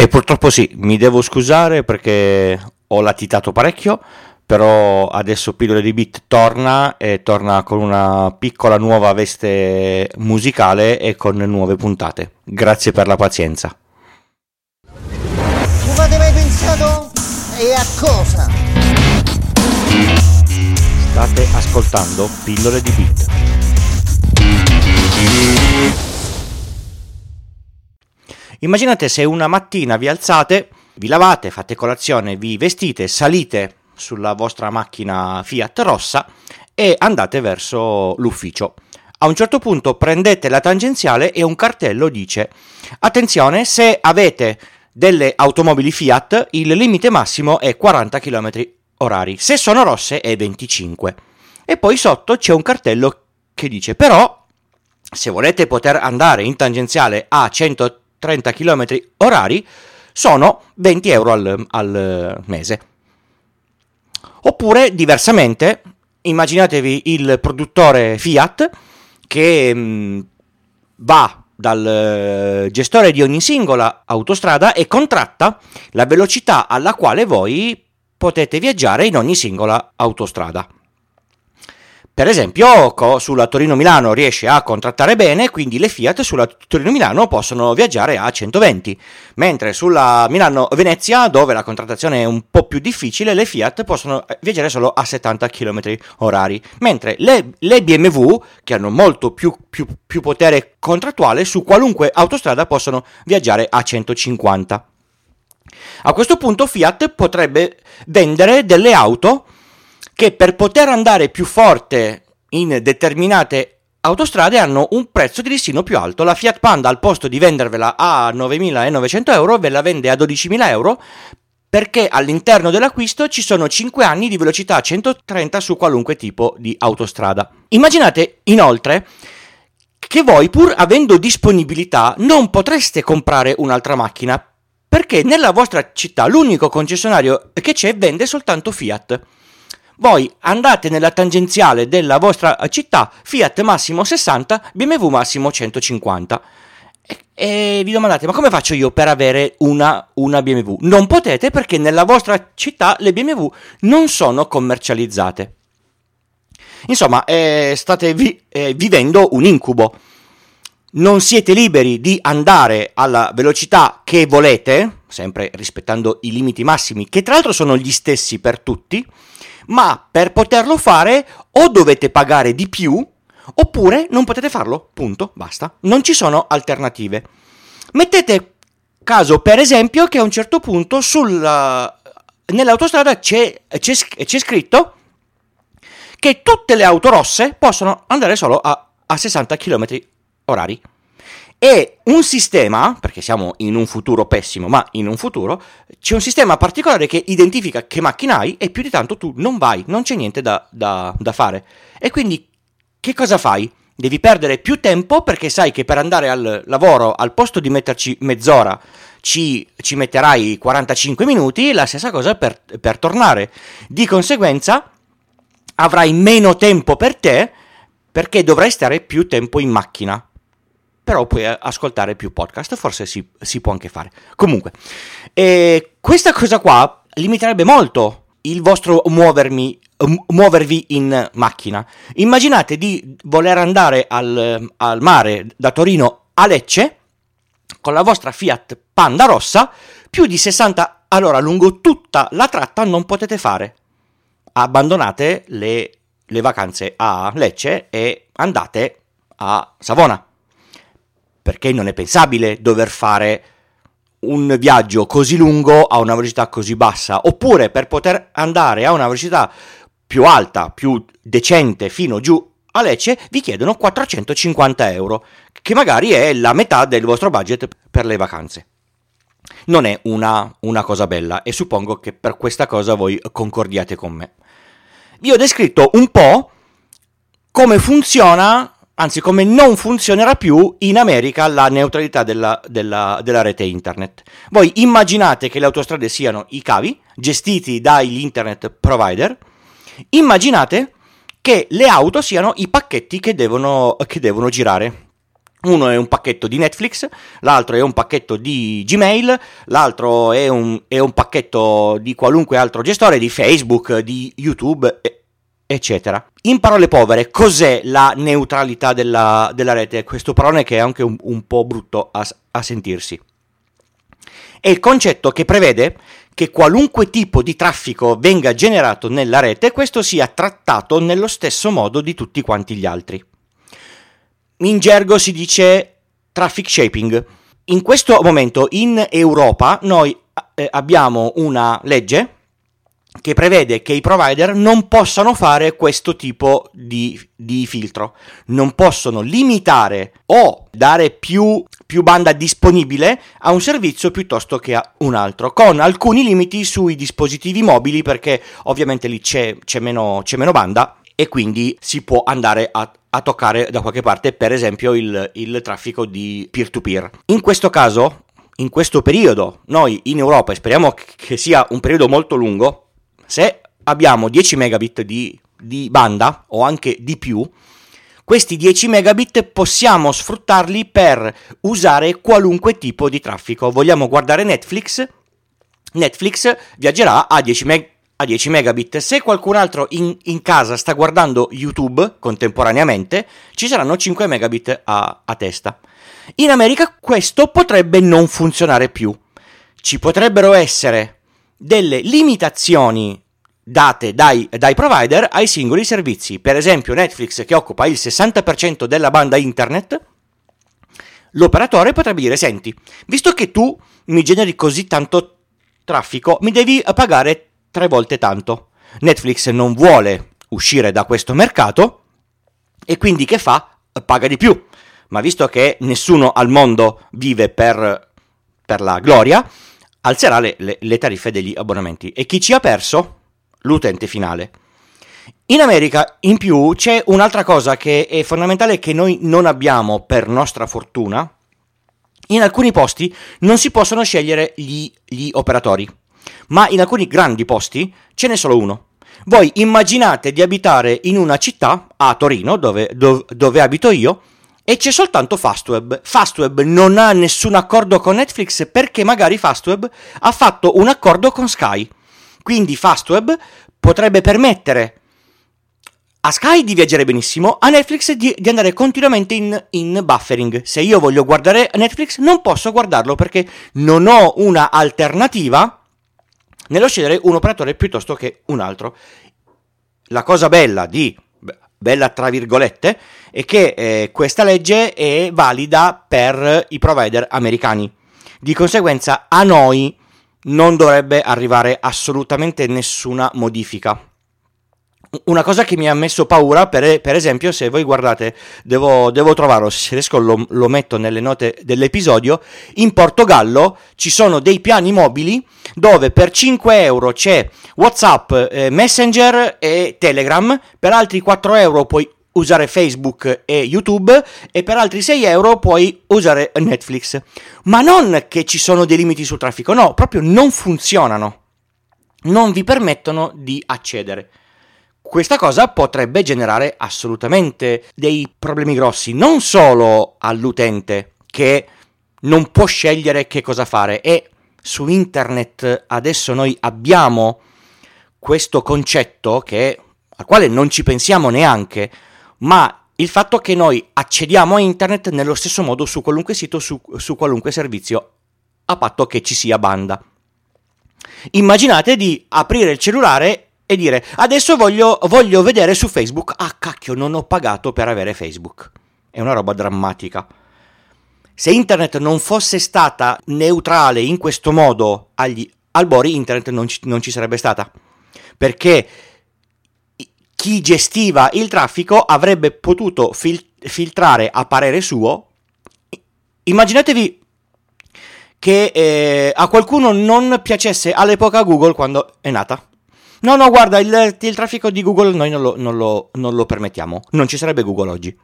E purtroppo sì, mi devo scusare perché ho latitato parecchio, però adesso Pillole di Beat torna e torna con una piccola nuova veste musicale e con nuove puntate. Grazie per la pazienza. Ci avete mai pensato? E a cosa? State ascoltando Pillole di Beat. Immaginate se una mattina vi alzate, vi lavate, fate colazione, vi vestite, salite sulla vostra macchina Fiat rossa e andate verso l'ufficio. A un certo punto prendete la tangenziale e un cartello dice attenzione se avete delle automobili Fiat il limite massimo è 40 km orari, se sono rosse è 25. E poi sotto c'è un cartello che dice però se volete poter andare in tangenziale a 130 km orari sono 20 euro al, al mese. Oppure, diversamente, immaginatevi il produttore Fiat che mh, mm, va dal eh, gestore di ogni singola autostrada e contratta la velocità alla quale voi potete viaggiare in ogni singola autostrada. Per esempio, sulla Torino-Milano riesce a contrattare bene, quindi le Fiat sulla Torino-Milano possono viaggiare a 120, mentre sulla Milano-Venezia, dove la contrattazione è un po' più difficile, le Fiat possono eh, viaggiare solo a 70 km orari, mentre le, le BMW, che hanno molto più, più, più potere contrattuale, su qualunque autostrada possono viaggiare a 150. A questo punto Fiat potrebbe vendere delle auto che per poter andare più forte in determinate autostrade hanno un prezzo di listino più alto. La Fiat Panda al posto di vendervela a 9.900 euro ve la vende a 12.000 euro perché all'interno dell'acquisto ci sono 5 anni di velocità 130 su qualunque tipo di autostrada. Immaginate inoltre che voi pur avendo disponibilità non potreste comprare un'altra macchina perché nella vostra città l'unico concessionario che c'è vende soltanto Fiat voi andate nella tangenziale della vostra città, Fiat massimo 60, BMW massimo 150. E, vi domandate, ma come faccio io per avere una, una BMW? Non potete perché nella vostra città le BMW non sono commercializzate. Insomma, eh, state vi- eh, vivendo un incubo. Non siete liberi di andare alla velocità che volete, sempre rispettando i limiti massimi, che tra l'altro sono gli stessi per tutti ma per poterlo fare o dovete pagare di più oppure non potete farlo, punto, basta. Non ci sono alternative. Mettete caso, per esempio, che a un certo punto sulla, nell'autostrada c'è, c'è, c'è, scritto che tutte le auto rosse possono andare solo a, a 60 km orari. E un sistema, perché siamo in un futuro pessimo, ma in un futuro, c'è un sistema particolare che identifica che macchina hai e più di tanto tu non vai, non c'è niente da, da, da fare. E quindi che cosa fai? Devi perdere più tempo perché sai che per andare al lavoro, al posto di metterci mezz'ora, ci, ci metterai 45 minuti, la stessa cosa per, per tornare. Di conseguenza avrai meno tempo per te perché dovrai stare più tempo in macchina però puoi ascoltare più podcast, forse si, si può anche fare. Comunque, eh, questa cosa qua limiterebbe molto il vostro muovermi, muovervi in macchina. Immaginate di voler andare al, al mare da Torino a Lecce con la vostra Fiat Panda rossa, più di 60 all'ora lungo tutta la tratta non potete fare. Abbandonate le, le vacanze a Lecce e andate a Savona perché non è pensabile dover fare un viaggio così lungo a una velocità così bassa, oppure per poter andare a una velocità più alta, più decente fino giù a Lecce, vi chiedono 450 euro, che magari è la metà del vostro budget per le vacanze. Non è una, una cosa bella e suppongo che per questa cosa voi concordiate con me. Vi ho descritto un po' come funziona anzi come non funzionerà più in America la neutralità della, della, della, rete internet. Voi immaginate che le autostrade siano i cavi gestiti dagli internet provider, immaginate che le auto siano i pacchetti che devono, che devono girare. Uno è un pacchetto di Netflix, l'altro è un pacchetto di Gmail, l'altro è un, è un pacchetto di qualunque altro gestore, di Facebook, di YouTube, eccetera. In parole povere, cos'è la neutralità della, della rete? Questo parole che è anche un, un po' brutto a, a sentirsi. È il concetto che prevede che qualunque tipo di traffico venga generato nella rete, questo sia trattato nello stesso modo di tutti quanti gli altri in gergo si dice traffic shaping. In questo momento in Europa noi eh, abbiamo una legge che prevede che i provider non possano fare questo tipo di, di filtro, non possono limitare o dare più, più, banda disponibile a un servizio piuttosto che a un altro, con alcuni limiti sui dispositivi mobili perché ovviamente lì c'è, c'è, meno, c'è meno banda e quindi si può andare a a toccare da qualche parte, per esempio, il, il traffico di peer-to-peer. In questo caso, in questo periodo, noi in Europa, e speriamo che sia un periodo molto lungo, se abbiamo 10 megabit di, di banda o anche di più, questi 10 megabit possiamo sfruttarli per usare qualunque tipo di traffico. Vogliamo guardare Netflix? Netflix viaggerà a 10 megabit a 10 megabit. Se qualcun altro in, in, casa sta guardando YouTube contemporaneamente, ci saranno 5 megabit a, a testa. In America questo potrebbe non funzionare più. Ci potrebbero essere delle limitazioni date dai, dai, provider ai singoli servizi. Per esempio Netflix che occupa il 60% della banda internet, l'operatore potrebbe dire, senti, visto che tu mi generi così tanto traffico, mi devi pagare tre volte tanto. Netflix non vuole uscire da questo mercato e quindi che fa? Paga di più. Ma visto che nessuno al mondo vive per, per la gloria, alzerà le, le, le tariffe degli abbonamenti. E chi ci ha perso? L'utente finale. In America, in più, c'è un'altra cosa che è fondamentale che noi non abbiamo per nostra fortuna. In alcuni posti non si possono scegliere gli, gli operatori ma in alcuni grandi posti ce n'è solo uno. Voi immaginate di abitare in una città, a Torino, dove, dove, dove abito io, e c'è soltanto Fastweb. Fastweb non ha nessun accordo con Netflix perché magari Fastweb ha fatto un accordo con Sky. Quindi Fastweb potrebbe permettere a Sky di viaggiare benissimo, a Netflix di, di andare continuamente in, in, buffering. Se io voglio guardare Netflix non posso guardarlo perché non ho una alternativa nello scegliere un operatore piuttosto che un altro. La cosa bella di bella tra virgolette, è che eh, questa legge è valida per i provider americani. Di conseguenza a noi non dovrebbe arrivare assolutamente nessuna modifica. Una cosa che mi ha messo paura, per, per esempio, se voi guardate, devo, devo trovarlo, se riesco lo, lo, metto nelle note dell'episodio, in Portogallo ci sono dei piani mobili dove per 5 euro c'è Whatsapp, eh, Messenger e Telegram, per altri 4 euro puoi usare Facebook e YouTube e per altri 6 euro puoi usare Netflix. Ma non che ci sono dei limiti sul traffico, no, proprio non funzionano. Non vi permettono di accedere. Questa cosa potrebbe generare assolutamente dei problemi grossi, non solo all'utente che non può scegliere che cosa fare e su internet adesso noi abbiamo questo concetto che, al quale non ci pensiamo neanche, ma il fatto che noi accediamo a internet nello stesso modo su qualunque sito, su, su qualunque servizio, a patto che ci sia banda. Immaginate di aprire il cellulare e dire adesso voglio, voglio vedere su Facebook. Ah cacchio, non ho pagato per avere Facebook. È una roba drammatica. Se internet non fosse stata neutrale in questo modo agli albori, internet non ci, non ci sarebbe stata. Perché chi gestiva il traffico avrebbe potuto fil- filtrare a parere suo. Immaginatevi che eh, a qualcuno non piacesse all'epoca Google quando è nata. No, no, guarda, il, il traffico di Google noi non lo, non, lo, non lo permettiamo. Non ci sarebbe Google oggi.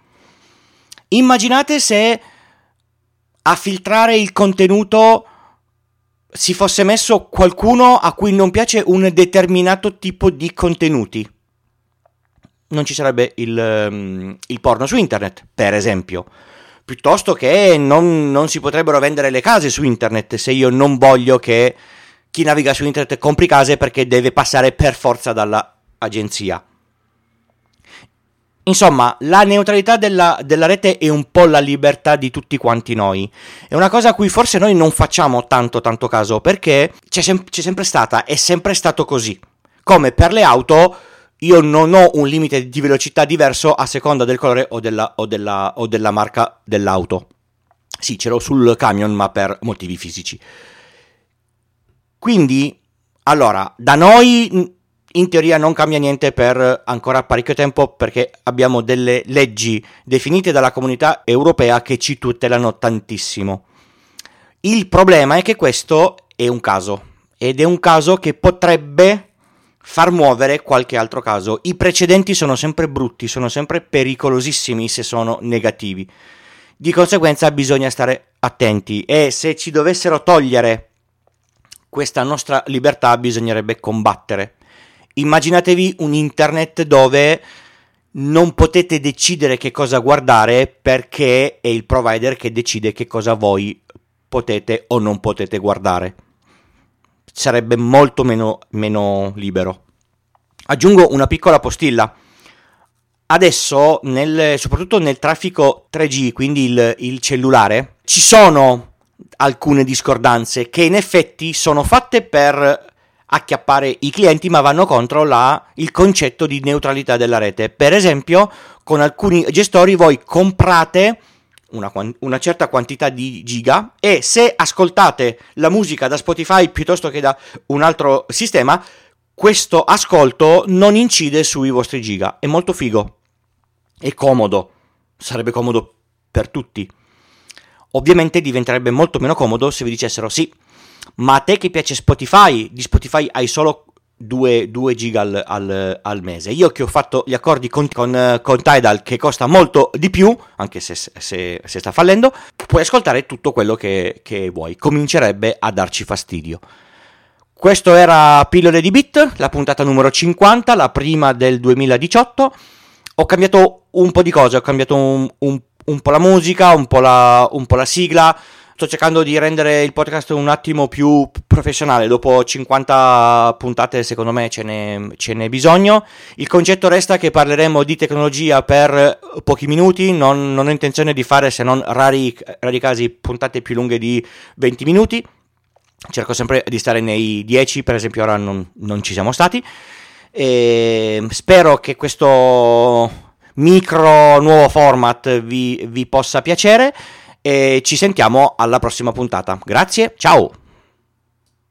Immaginate se a filtrare il contenuto si fosse messo qualcuno a cui non piace un determinato tipo di contenuti. Non ci sarebbe il, um, il porno su internet, per esempio. piuttosto che non, non si potrebbero vendere le case su internet se io non voglio che chi naviga su internet compri case perché deve passare per forza dall'agenzia. Insomma, la neutralità della, della, rete è un po' la libertà di tutti quanti noi. È una cosa a cui forse noi non facciamo tanto tanto caso perché c'è, sem- c'è sempre stata, è sempre stato così. Come per le auto, io non ho un limite di velocità diverso a seconda del colore o della, o della, o della marca dell'auto. Sì, ce l'ho sul camion, ma per motivi fisici. Quindi, allora, da noi in teoria non cambia niente per ancora parecchio tempo perché abbiamo delle leggi definite dalla comunità europea che ci tutelano tantissimo. Il problema è che questo è un caso ed è un caso che potrebbe far muovere qualche altro caso. I precedenti sono sempre brutti, sono sempre pericolosissimi se sono negativi. Di conseguenza bisogna stare attenti e se ci dovessero togliere questa nostra libertà bisognerebbe combattere immaginatevi un internet dove non potete decidere che cosa guardare perché è il provider che decide che cosa voi potete o non potete guardare. Sarebbe molto meno, meno libero. Aggiungo una piccola postilla. Adesso, nel, soprattutto nel traffico 3G, quindi il, il cellulare, ci sono alcune discordanze che in effetti sono fatte per acchiappare i clienti, ma vanno contro la, il concetto di neutralità della rete. Per esempio, con alcuni gestori voi comprate una, una, certa quantità di giga e se ascoltate la musica da Spotify piuttosto che da un altro sistema, questo ascolto non incide sui vostri giga. È molto figo. È comodo. Sarebbe comodo per tutti. Ovviamente diventerebbe molto meno comodo se vi dicessero sì, ma a te che piace Spotify, di Spotify hai solo 2, 2 giga al, al, al, mese. Io che ho fatto gli accordi con, con, con Tidal che costa molto di più, anche se, se, se, sta fallendo, puoi ascoltare tutto quello che, che vuoi. Comincerebbe a darci fastidio. Questo era Pillole di Bit, la puntata numero 50, la prima del 2018. Ho cambiato un po' di cose, ho cambiato un, un, un po' la musica, un po' la, un po' la sigla, sto cercando di rendere il podcast un attimo più professionale. Dopo 50 puntate, secondo me, ce n'è, ce n'è bisogno. Il concetto resta che parleremo di tecnologia per pochi minuti. Non, non ho intenzione di fare, se non rari, rari casi, puntate più lunghe di 20 minuti. Cerco sempre di stare nei 10, per esempio, ora non, non ci siamo stati. E spero che questo micro nuovo format vi, vi possa piacere e ci sentiamo alla prossima puntata. Grazie, ciao!